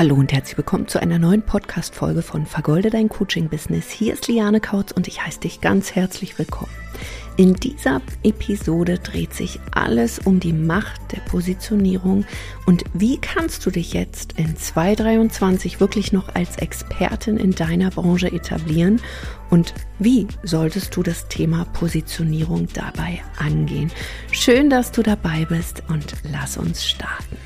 Hallo und herzlich willkommen zu einer neuen Podcast-Folge von Vergolde dein Coaching-Business. Hier ist Liane Kautz und ich heiße dich ganz herzlich willkommen. In dieser Episode dreht sich alles um die Macht der Positionierung und wie kannst du dich jetzt in 2023 wirklich noch als Expertin in deiner Branche etablieren und wie solltest du das Thema Positionierung dabei angehen? Schön, dass du dabei bist und lass uns starten.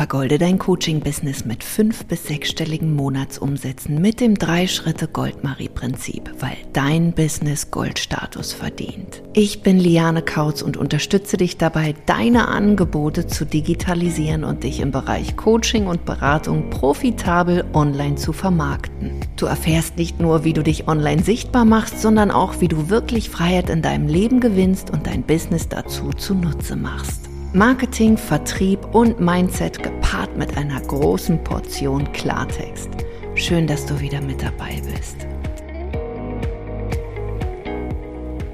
Vergolde dein Coaching-Business mit fünf- bis sechsstelligen Monatsumsätzen mit dem Drei-Schritte-Goldmarie-Prinzip, weil dein Business Goldstatus verdient. Ich bin Liane Kautz und unterstütze dich dabei, deine Angebote zu digitalisieren und dich im Bereich Coaching und Beratung profitabel online zu vermarkten. Du erfährst nicht nur, wie du dich online sichtbar machst, sondern auch, wie du wirklich Freiheit in deinem Leben gewinnst und dein Business dazu zunutze machst. Marketing, Vertrieb und Mindset gepaart mit einer großen Portion Klartext. Schön, dass du wieder mit dabei bist.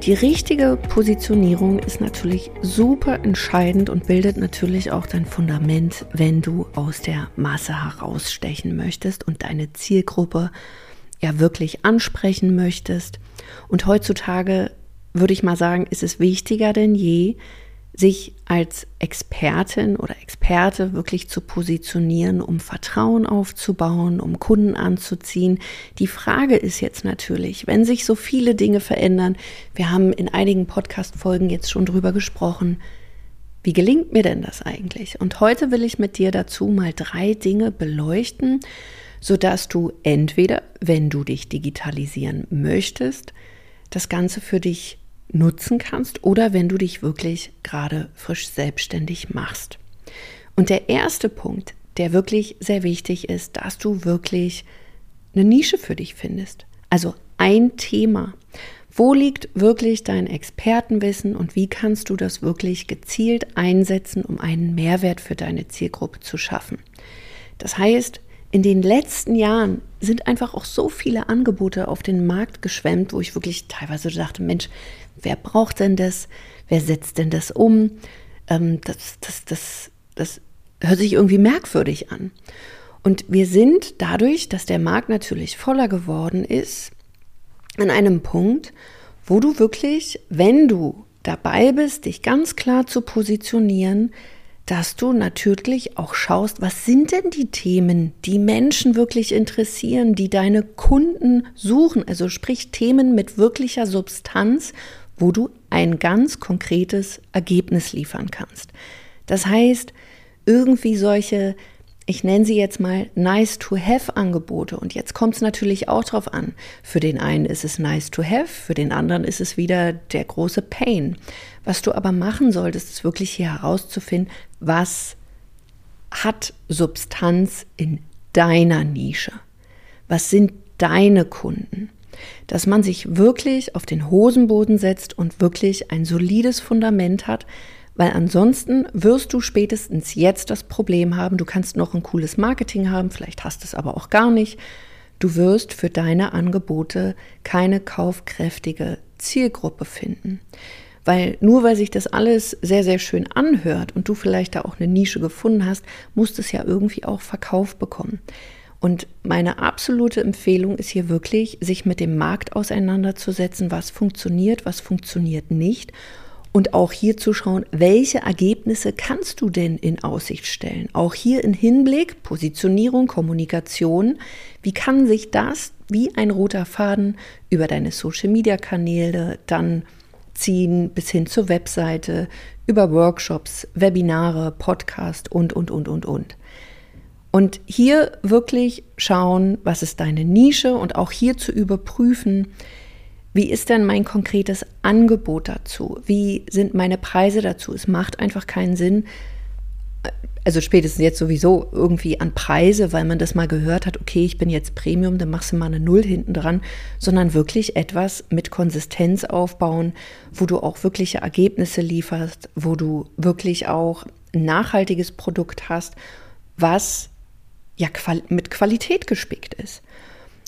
Die richtige Positionierung ist natürlich super entscheidend und bildet natürlich auch dein Fundament, wenn du aus der Masse herausstechen möchtest und deine Zielgruppe ja wirklich ansprechen möchtest. Und heutzutage würde ich mal sagen, ist es wichtiger denn je, sich als Expertin oder Experte wirklich zu positionieren, um Vertrauen aufzubauen, um Kunden anzuziehen. Die Frage ist jetzt natürlich, wenn sich so viele Dinge verändern, wir haben in einigen Podcast-Folgen jetzt schon drüber gesprochen, wie gelingt mir denn das eigentlich? Und heute will ich mit dir dazu mal drei Dinge beleuchten, sodass du entweder, wenn du dich digitalisieren möchtest, das Ganze für dich nutzen kannst oder wenn du dich wirklich gerade frisch selbstständig machst. Und der erste Punkt, der wirklich sehr wichtig ist, dass du wirklich eine Nische für dich findest. Also ein Thema. Wo liegt wirklich dein Expertenwissen und wie kannst du das wirklich gezielt einsetzen, um einen Mehrwert für deine Zielgruppe zu schaffen? Das heißt, in den letzten Jahren sind einfach auch so viele Angebote auf den Markt geschwemmt, wo ich wirklich teilweise dachte, Mensch, wer braucht denn das? Wer setzt denn das um? Ähm, das, das, das, das hört sich irgendwie merkwürdig an. Und wir sind dadurch, dass der Markt natürlich voller geworden ist, an einem Punkt, wo du wirklich, wenn du dabei bist, dich ganz klar zu positionieren, dass du natürlich auch schaust, was sind denn die Themen, die Menschen wirklich interessieren, die deine Kunden suchen, also sprich Themen mit wirklicher Substanz, wo du ein ganz konkretes Ergebnis liefern kannst. Das heißt, irgendwie solche, ich nenne sie jetzt mal nice to have Angebote. Und jetzt kommt es natürlich auch drauf an. Für den einen ist es nice to have, für den anderen ist es wieder der große Pain. Was du aber machen solltest, ist wirklich hier herauszufinden, was hat Substanz in deiner Nische? Was sind deine Kunden? Dass man sich wirklich auf den Hosenboden setzt und wirklich ein solides Fundament hat, weil ansonsten wirst du spätestens jetzt das Problem haben, du kannst noch ein cooles Marketing haben, vielleicht hast es aber auch gar nicht. Du wirst für deine Angebote keine kaufkräftige Zielgruppe finden. Weil nur weil sich das alles sehr, sehr schön anhört und du vielleicht da auch eine Nische gefunden hast, muss es ja irgendwie auch Verkauf bekommen. Und meine absolute Empfehlung ist hier wirklich, sich mit dem Markt auseinanderzusetzen, was funktioniert, was funktioniert nicht. Und auch hier zu schauen, welche Ergebnisse kannst du denn in Aussicht stellen? Auch hier in Hinblick, Positionierung, Kommunikation, wie kann sich das wie ein roter Faden über deine Social-Media-Kanäle dann ziehen bis hin zur Webseite, über Workshops, Webinare, Podcast und, und, und, und, und. Und hier wirklich schauen, was ist deine Nische und auch hier zu überprüfen, wie ist denn mein konkretes Angebot dazu? Wie sind meine Preise dazu? Es macht einfach keinen Sinn, also spätestens jetzt sowieso irgendwie an Preise, weil man das mal gehört hat, okay, ich bin jetzt Premium, dann machst du mal eine Null hinten dran, sondern wirklich etwas mit Konsistenz aufbauen, wo du auch wirkliche Ergebnisse lieferst, wo du wirklich auch ein nachhaltiges Produkt hast, was ja mit Qualität gespickt ist.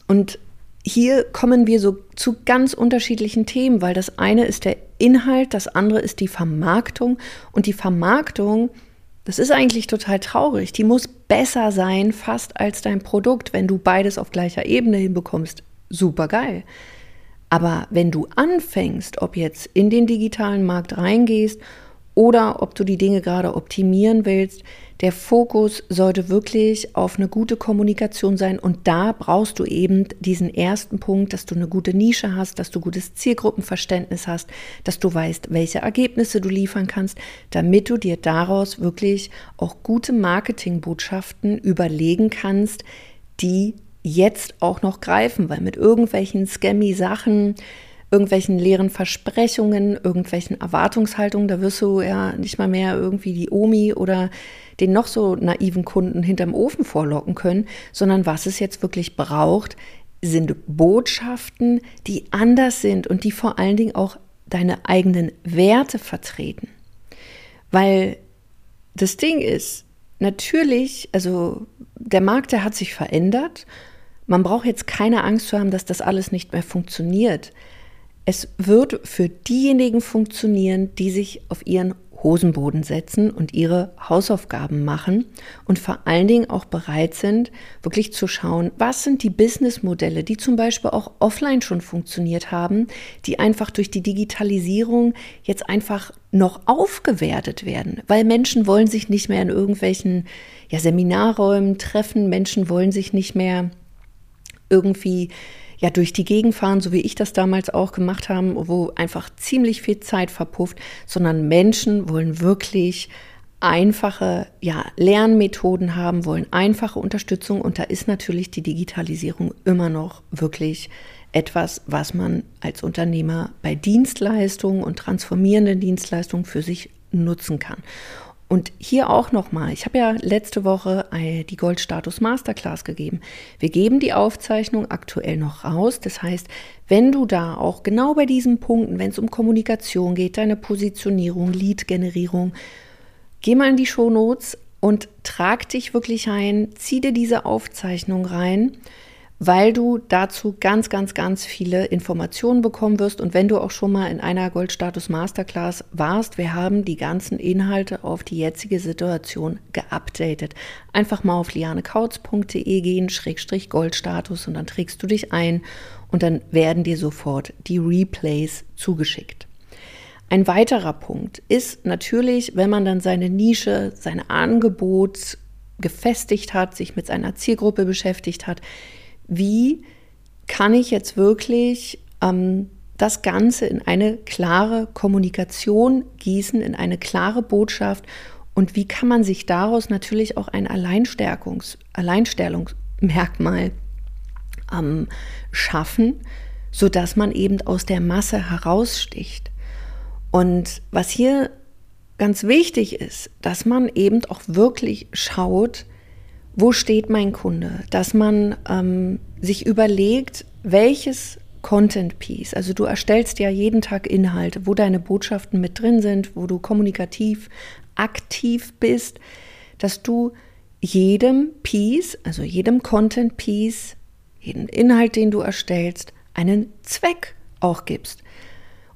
Und hier kommen wir so zu ganz unterschiedlichen Themen, weil das eine ist der Inhalt, das andere ist die Vermarktung und die Vermarktung Das ist eigentlich total traurig. Die muss besser sein, fast als dein Produkt. Wenn du beides auf gleicher Ebene hinbekommst, super geil. Aber wenn du anfängst, ob jetzt in den digitalen Markt reingehst oder ob du die Dinge gerade optimieren willst, der Fokus sollte wirklich auf eine gute Kommunikation sein und da brauchst du eben diesen ersten Punkt, dass du eine gute Nische hast, dass du gutes Zielgruppenverständnis hast, dass du weißt, welche Ergebnisse du liefern kannst, damit du dir daraus wirklich auch gute Marketingbotschaften überlegen kannst, die jetzt auch noch greifen, weil mit irgendwelchen scammy Sachen, irgendwelchen leeren Versprechungen, irgendwelchen Erwartungshaltungen, da wirst du ja nicht mal mehr irgendwie die Omi oder den noch so naiven Kunden hinterm Ofen vorlocken können, sondern was es jetzt wirklich braucht, sind Botschaften, die anders sind und die vor allen Dingen auch deine eigenen Werte vertreten. Weil das Ding ist, natürlich, also der Markt, der hat sich verändert. Man braucht jetzt keine Angst zu haben, dass das alles nicht mehr funktioniert. Es wird für diejenigen funktionieren, die sich auf ihren Hosenboden setzen und ihre Hausaufgaben machen und vor allen Dingen auch bereit sind, wirklich zu schauen, was sind die Businessmodelle, die zum Beispiel auch offline schon funktioniert haben, die einfach durch die Digitalisierung jetzt einfach noch aufgewertet werden, weil Menschen wollen sich nicht mehr in irgendwelchen ja, Seminarräumen treffen, Menschen wollen sich nicht mehr irgendwie ja durch die Gegend fahren, so wie ich das damals auch gemacht habe, wo einfach ziemlich viel Zeit verpufft, sondern Menschen wollen wirklich einfache ja, Lernmethoden haben, wollen einfache Unterstützung und da ist natürlich die Digitalisierung immer noch wirklich etwas, was man als Unternehmer bei Dienstleistungen und transformierenden Dienstleistungen für sich nutzen kann. Und hier auch nochmal, ich habe ja letzte Woche die Goldstatus Masterclass gegeben. Wir geben die Aufzeichnung aktuell noch raus. Das heißt, wenn du da auch genau bei diesen Punkten, wenn es um Kommunikation geht, deine Positionierung, Lead-Generierung, geh mal in die Shownotes und trag dich wirklich ein, zieh dir diese Aufzeichnung rein weil du dazu ganz, ganz, ganz viele Informationen bekommen wirst. Und wenn du auch schon mal in einer Goldstatus Masterclass warst, wir haben die ganzen Inhalte auf die jetzige Situation geupdatet. Einfach mal auf lianekautz.de gehen, Schrägstrich Goldstatus und dann trägst du dich ein und dann werden dir sofort die Replays zugeschickt. Ein weiterer Punkt ist natürlich, wenn man dann seine Nische, sein Angebot gefestigt hat, sich mit seiner Zielgruppe beschäftigt hat, wie kann ich jetzt wirklich ähm, das Ganze in eine klare Kommunikation gießen, in eine klare Botschaft und wie kann man sich daraus natürlich auch ein Alleinstärkungs Alleinstellungsmerkmal ähm, schaffen, sodass man eben aus der Masse heraussticht. Und was hier ganz wichtig ist, dass man eben auch wirklich schaut, wo steht mein Kunde, dass man ähm, sich überlegt, welches Content Piece, also du erstellst ja jeden Tag Inhalte, wo deine Botschaften mit drin sind, wo du kommunikativ aktiv bist, dass du jedem Piece, also jedem Content Piece, jeden Inhalt, den du erstellst, einen Zweck auch gibst.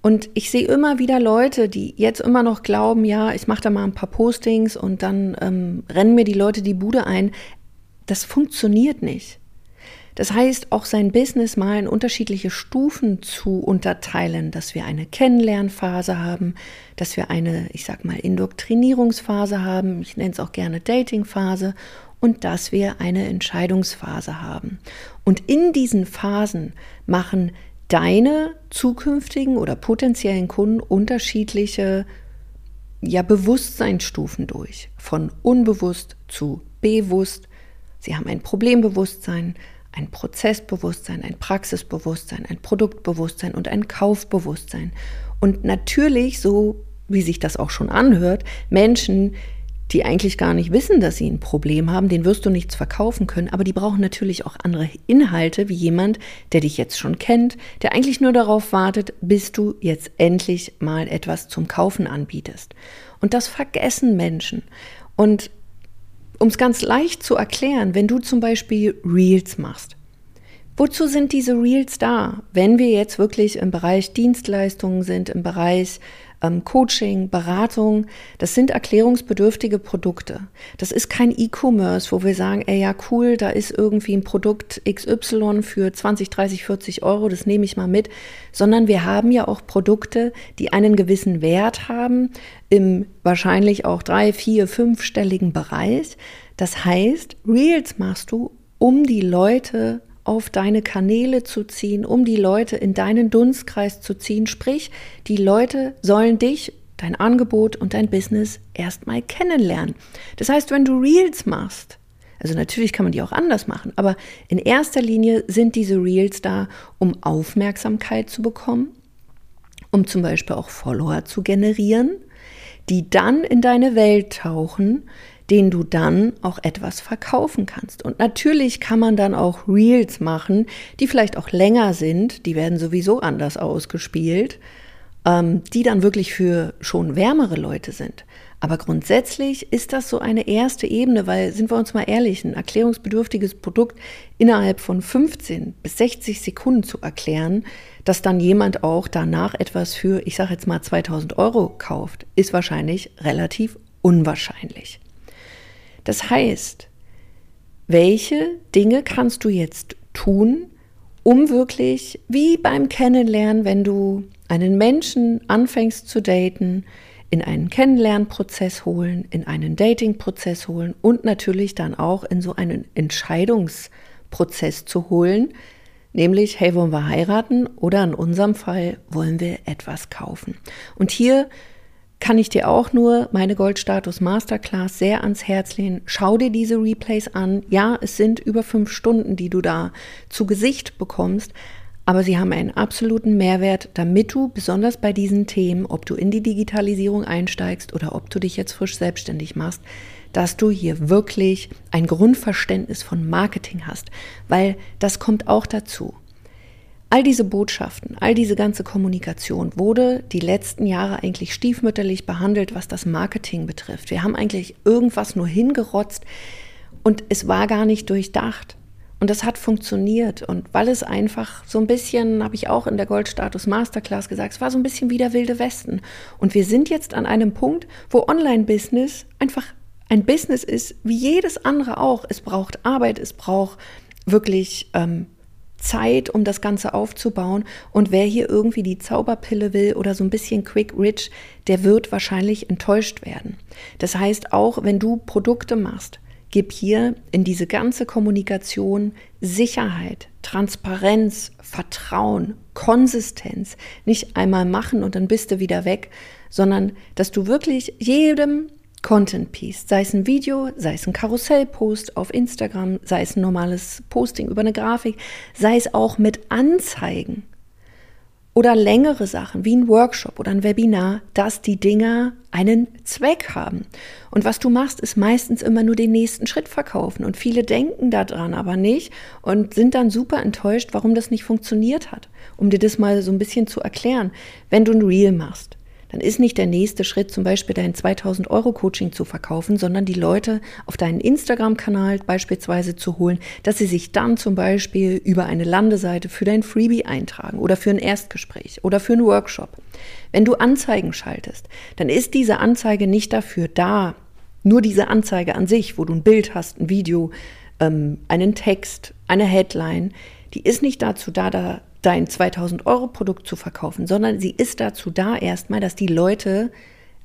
Und ich sehe immer wieder Leute, die jetzt immer noch glauben, ja, ich mache da mal ein paar Postings und dann ähm, rennen mir die Leute die Bude ein. Das funktioniert nicht. Das heißt, auch sein Business mal in unterschiedliche Stufen zu unterteilen, dass wir eine Kennenlernphase haben, dass wir eine, ich sag mal, Indoktrinierungsphase haben, ich nenne es auch gerne Datingphase und dass wir eine Entscheidungsphase haben. Und in diesen Phasen machen deine zukünftigen oder potenziellen Kunden unterschiedliche ja, Bewusstseinsstufen durch. Von unbewusst zu bewusst. Sie haben ein Problembewusstsein, ein Prozessbewusstsein, ein Praxisbewusstsein, ein Produktbewusstsein und ein Kaufbewusstsein. Und natürlich, so wie sich das auch schon anhört, Menschen, die eigentlich gar nicht wissen, dass sie ein Problem haben, den wirst du nichts verkaufen können, aber die brauchen natürlich auch andere Inhalte, wie jemand, der dich jetzt schon kennt, der eigentlich nur darauf wartet, bis du jetzt endlich mal etwas zum Kaufen anbietest. Und das vergessen Menschen. Und um es ganz leicht zu erklären, wenn du zum Beispiel Reels machst, wozu sind diese Reels da? Wenn wir jetzt wirklich im Bereich Dienstleistungen sind, im Bereich ähm, Coaching, Beratung, das sind erklärungsbedürftige Produkte. Das ist kein E-Commerce, wo wir sagen, ey ja cool, da ist irgendwie ein Produkt XY für 20, 30, 40 Euro, das nehme ich mal mit, sondern wir haben ja auch Produkte, die einen gewissen Wert haben, im wahrscheinlich auch drei, vier, fünfstelligen Bereich. Das heißt, Reels machst du, um die Leute auf deine Kanäle zu ziehen, um die Leute in deinen Dunstkreis zu ziehen. Sprich, die Leute sollen dich, dein Angebot und dein Business erstmal kennenlernen. Das heißt, wenn du Reels machst, also natürlich kann man die auch anders machen, aber in erster Linie sind diese Reels da, um Aufmerksamkeit zu bekommen, um zum Beispiel auch Follower zu generieren, die dann in deine Welt tauchen, den du dann auch etwas verkaufen kannst. Und natürlich kann man dann auch Reels machen, die vielleicht auch länger sind, die werden sowieso anders ausgespielt, ähm, die dann wirklich für schon wärmere Leute sind. Aber grundsätzlich ist das so eine erste Ebene, weil, sind wir uns mal ehrlich, ein erklärungsbedürftiges Produkt innerhalb von 15 bis 60 Sekunden zu erklären, dass dann jemand auch danach etwas für, ich sage jetzt mal 2000 Euro kauft, ist wahrscheinlich relativ unwahrscheinlich. Das heißt, welche Dinge kannst du jetzt tun, um wirklich, wie beim Kennenlernen, wenn du einen Menschen anfängst zu daten, in einen Kennenlernprozess holen, in einen Datingprozess holen und natürlich dann auch in so einen Entscheidungsprozess zu holen, nämlich, hey, wollen wir heiraten oder in unserem Fall wollen wir etwas kaufen. Und hier kann ich dir auch nur meine Goldstatus Masterclass sehr ans Herz lehnen. Schau dir diese Replays an. Ja, es sind über fünf Stunden, die du da zu Gesicht bekommst, aber sie haben einen absoluten Mehrwert, damit du besonders bei diesen Themen, ob du in die Digitalisierung einsteigst oder ob du dich jetzt frisch selbstständig machst, dass du hier wirklich ein Grundverständnis von Marketing hast, weil das kommt auch dazu. All diese Botschaften, all diese ganze Kommunikation wurde die letzten Jahre eigentlich stiefmütterlich behandelt, was das Marketing betrifft. Wir haben eigentlich irgendwas nur hingerotzt und es war gar nicht durchdacht. Und das hat funktioniert. Und weil es einfach so ein bisschen, habe ich auch in der Goldstatus Masterclass gesagt, es war so ein bisschen wie der wilde Westen. Und wir sind jetzt an einem Punkt, wo Online-Business einfach ein Business ist, wie jedes andere auch. Es braucht Arbeit, es braucht wirklich ähm, Zeit, um das Ganze aufzubauen. Und wer hier irgendwie die Zauberpille will oder so ein bisschen quick rich, der wird wahrscheinlich enttäuscht werden. Das heißt, auch wenn du Produkte machst, gib hier in diese ganze Kommunikation Sicherheit, Transparenz, Vertrauen, Konsistenz. Nicht einmal machen und dann bist du wieder weg, sondern dass du wirklich jedem Content Piece, sei es ein Video, sei es ein Karussellpost auf Instagram, sei es ein normales Posting über eine Grafik, sei es auch mit Anzeigen oder längere Sachen wie ein Workshop oder ein Webinar, dass die Dinger einen Zweck haben. Und was du machst, ist meistens immer nur den nächsten Schritt verkaufen. Und viele denken daran aber nicht und sind dann super enttäuscht, warum das nicht funktioniert hat. Um dir das mal so ein bisschen zu erklären. Wenn du ein Reel machst, dann ist nicht der nächste Schritt zum Beispiel dein 2000 Euro Coaching zu verkaufen, sondern die Leute auf deinen Instagram-Kanal beispielsweise zu holen, dass sie sich dann zum Beispiel über eine Landeseite für dein Freebie eintragen oder für ein Erstgespräch oder für einen Workshop. Wenn du Anzeigen schaltest, dann ist diese Anzeige nicht dafür da, nur diese Anzeige an sich, wo du ein Bild hast, ein Video, ähm, einen Text, eine Headline, die ist nicht dazu da, da dein 2000 Euro Produkt zu verkaufen, sondern sie ist dazu da erstmal, dass die Leute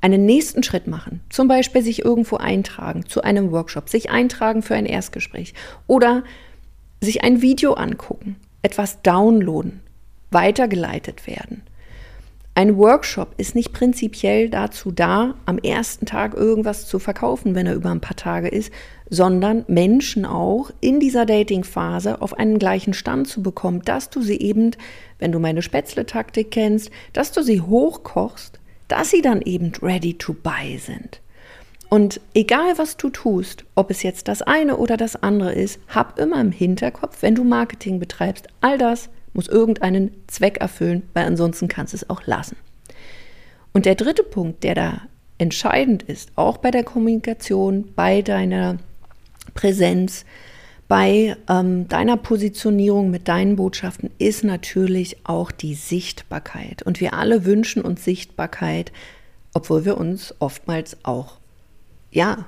einen nächsten Schritt machen. Zum Beispiel sich irgendwo eintragen zu einem Workshop, sich eintragen für ein Erstgespräch oder sich ein Video angucken, etwas downloaden, weitergeleitet werden. Ein Workshop ist nicht prinzipiell dazu da, am ersten Tag irgendwas zu verkaufen, wenn er über ein paar Tage ist, sondern Menschen auch in dieser Dating-Phase auf einen gleichen Stand zu bekommen, dass du sie eben, wenn du meine Spätzle-Taktik kennst, dass du sie hochkochst, dass sie dann eben ready to buy sind. Und egal was du tust, ob es jetzt das eine oder das andere ist, hab immer im Hinterkopf, wenn du Marketing betreibst, all das muss irgendeinen Zweck erfüllen, weil ansonsten kannst du es auch lassen. Und der dritte Punkt, der da entscheidend ist, auch bei der Kommunikation, bei deiner Präsenz, bei ähm, deiner Positionierung mit deinen Botschaften ist natürlich auch die Sichtbarkeit. Und wir alle wünschen uns Sichtbarkeit, obwohl wir uns oftmals auch, ja,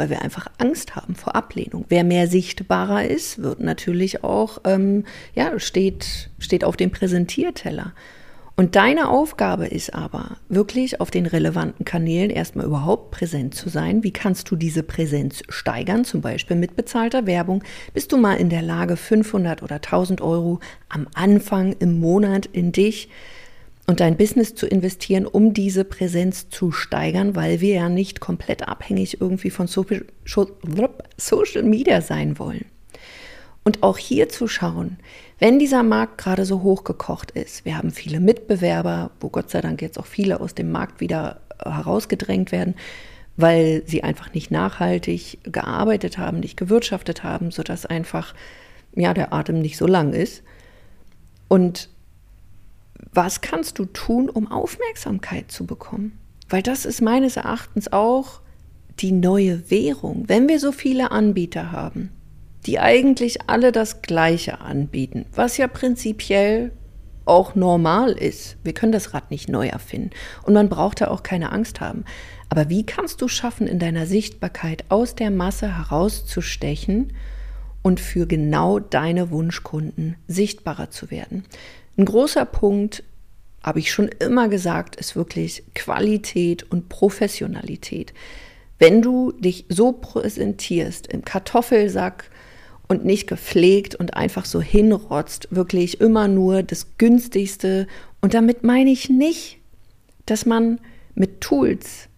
weil wir einfach Angst haben vor Ablehnung. Wer mehr sichtbarer ist, wird natürlich auch, ähm, ja, steht, steht auf dem Präsentierteller. Und deine Aufgabe ist aber, wirklich auf den relevanten Kanälen erstmal überhaupt präsent zu sein. Wie kannst du diese Präsenz steigern? Zum Beispiel mit bezahlter Werbung. Bist du mal in der Lage, 500 oder 1000 Euro am Anfang im Monat in dich und dein Business zu investieren, um diese Präsenz zu steigern, weil wir ja nicht komplett abhängig irgendwie von Social Media sein wollen. Und auch hier zu schauen, wenn dieser Markt gerade so hochgekocht ist, wir haben viele Mitbewerber, wo Gott sei Dank jetzt auch viele aus dem Markt wieder äh, herausgedrängt werden, weil sie einfach nicht nachhaltig gearbeitet haben, nicht gewirtschaftet haben, sodass einfach ja der Atem nicht so lang ist. Und was kannst du tun, um Aufmerksamkeit zu bekommen? Weil das ist meines Erachtens auch die neue Währung. Wenn wir so viele Anbieter haben, die eigentlich alle das Gleiche anbieten, was ja prinzipiell auch normal ist. Wir können das Rad nicht neu erfinden und man braucht da auch keine Angst haben. Aber wie kannst du schaffen, in deiner Sichtbarkeit aus der Masse herauszustechen und für genau deine Wunschkunden sichtbarer zu werden? Ein großer Punkt, habe ich schon immer gesagt, ist wirklich Qualität und Professionalität. Wenn du dich so präsentierst im Kartoffelsack, und nicht gepflegt und einfach so hinrotzt, wirklich immer nur das günstigste. Und damit meine ich nicht, dass man mit Tools,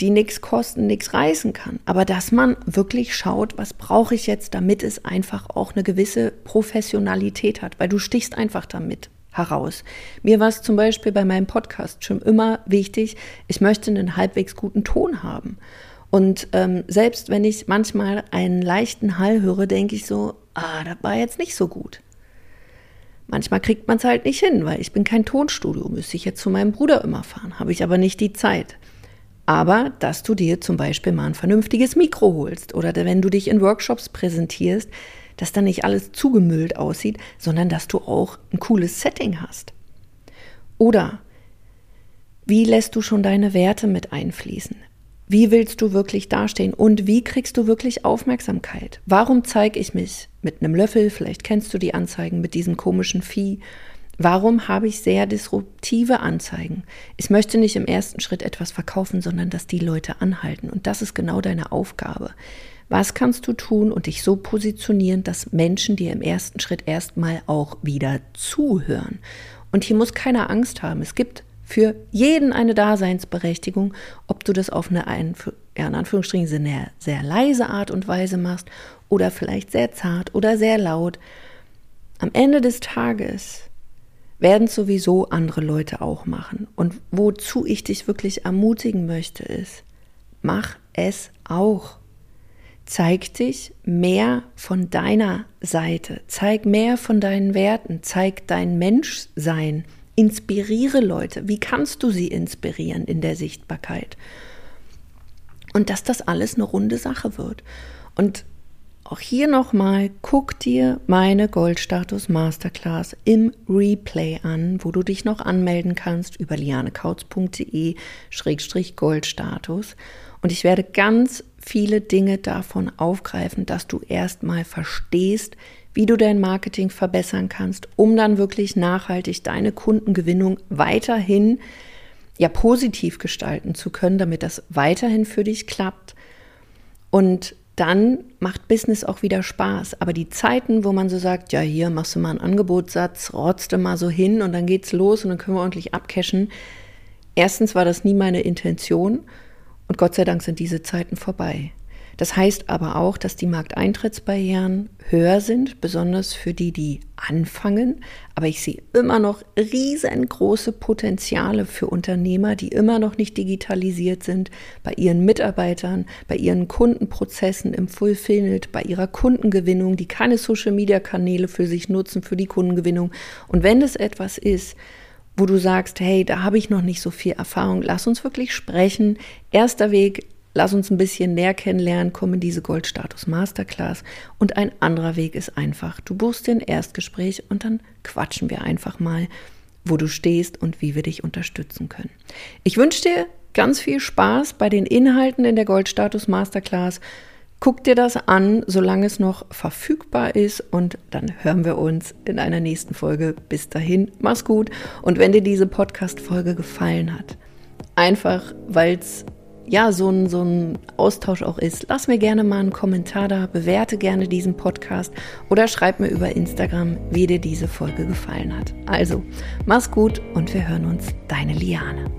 die nichts kosten, nichts reißen kann, aber dass man wirklich schaut, was brauche ich jetzt, damit es einfach auch eine gewisse Professionalität hat, weil du stichst einfach damit heraus. Mir war es zum Beispiel bei meinem Podcast schon immer wichtig, ich möchte einen halbwegs guten Ton haben. Und ähm, selbst wenn ich manchmal einen leichten Hall höre, denke ich so, ah, das war jetzt nicht so gut. Manchmal kriegt man es halt nicht hin, weil ich bin kein Tonstudio, müsste ich jetzt zu meinem Bruder immer fahren, habe ich aber nicht die Zeit. Aber dass du dir zum Beispiel mal ein vernünftiges Mikro holst oder wenn du dich in Workshops präsentierst, dass dann nicht alles zugemüllt aussieht, sondern dass du auch ein cooles Setting hast. Oder wie lässt du schon deine Werte mit einfließen? Wie willst du wirklich dastehen und wie kriegst du wirklich Aufmerksamkeit? Warum zeige ich mich mit einem Löffel? Vielleicht kennst du die Anzeigen mit diesem komischen Vieh. Warum habe ich sehr disruptive Anzeigen? Ich möchte nicht im ersten Schritt etwas verkaufen, sondern dass die Leute anhalten. Und das ist genau deine Aufgabe. Was kannst du tun und dich so positionieren, dass Menschen dir im ersten Schritt erstmal auch wieder zuhören? Und hier muss keiner Angst haben. Es gibt für jeden eine Daseinsberechtigung, ob du das auf eine, ja, in Anführungsstrichen, sehr, sehr leise Art und Weise machst oder vielleicht sehr zart oder sehr laut. Am Ende des Tages werden sowieso andere Leute auch machen. Und wozu ich dich wirklich ermutigen möchte, ist, mach es auch. Zeig dich mehr von deiner Seite, zeig mehr von deinen Werten, zeig dein Menschsein Inspiriere Leute. Wie kannst du sie inspirieren in der Sichtbarkeit? Und dass das alles eine runde Sache wird. Und auch hier nochmal, guck dir meine Goldstatus Masterclass im Replay an, wo du dich noch anmelden kannst über lianekautz.de-goldstatus. Und ich werde ganz viele Dinge davon aufgreifen, dass du erstmal verstehst, wie du dein Marketing verbessern kannst, um dann wirklich nachhaltig deine Kundengewinnung weiterhin ja positiv gestalten zu können, damit das weiterhin für dich klappt. Und dann macht Business auch wieder Spaß. Aber die Zeiten, wo man so sagt, ja, hier machst du mal einen Angebotssatz, rotzt mal so hin und dann geht's los und dann können wir ordentlich abcashen. Erstens war das nie meine Intention und Gott sei Dank sind diese Zeiten vorbei. Das heißt aber auch, dass die Markteintrittsbarrieren höher sind, besonders für die, die anfangen. Aber ich sehe immer noch riesengroße Potenziale für Unternehmer, die immer noch nicht digitalisiert sind, bei ihren Mitarbeitern, bei ihren Kundenprozessen im Fulfillment, bei ihrer Kundengewinnung, die keine Social-Media-Kanäle für sich nutzen, für die Kundengewinnung. Und wenn es etwas ist, wo du sagst, hey, da habe ich noch nicht so viel Erfahrung, lass uns wirklich sprechen. Erster Weg, Lass uns ein bisschen näher kennenlernen, komm in diese Goldstatus Masterclass. Und ein anderer Weg ist einfach, du buchst dir ein Erstgespräch und dann quatschen wir einfach mal, wo du stehst und wie wir dich unterstützen können. Ich wünsche dir ganz viel Spaß bei den Inhalten in der Goldstatus Masterclass. Guck dir das an, solange es noch verfügbar ist und dann hören wir uns in einer nächsten Folge. Bis dahin, mach's gut und wenn dir diese Podcast-Folge gefallen hat, einfach weil es ja so ein, so ein Austausch auch ist, lass mir gerne mal einen Kommentar da, bewerte gerne diesen Podcast oder schreib mir über Instagram, wie dir diese Folge gefallen hat. Also, mach's gut und wir hören uns. Deine Liane.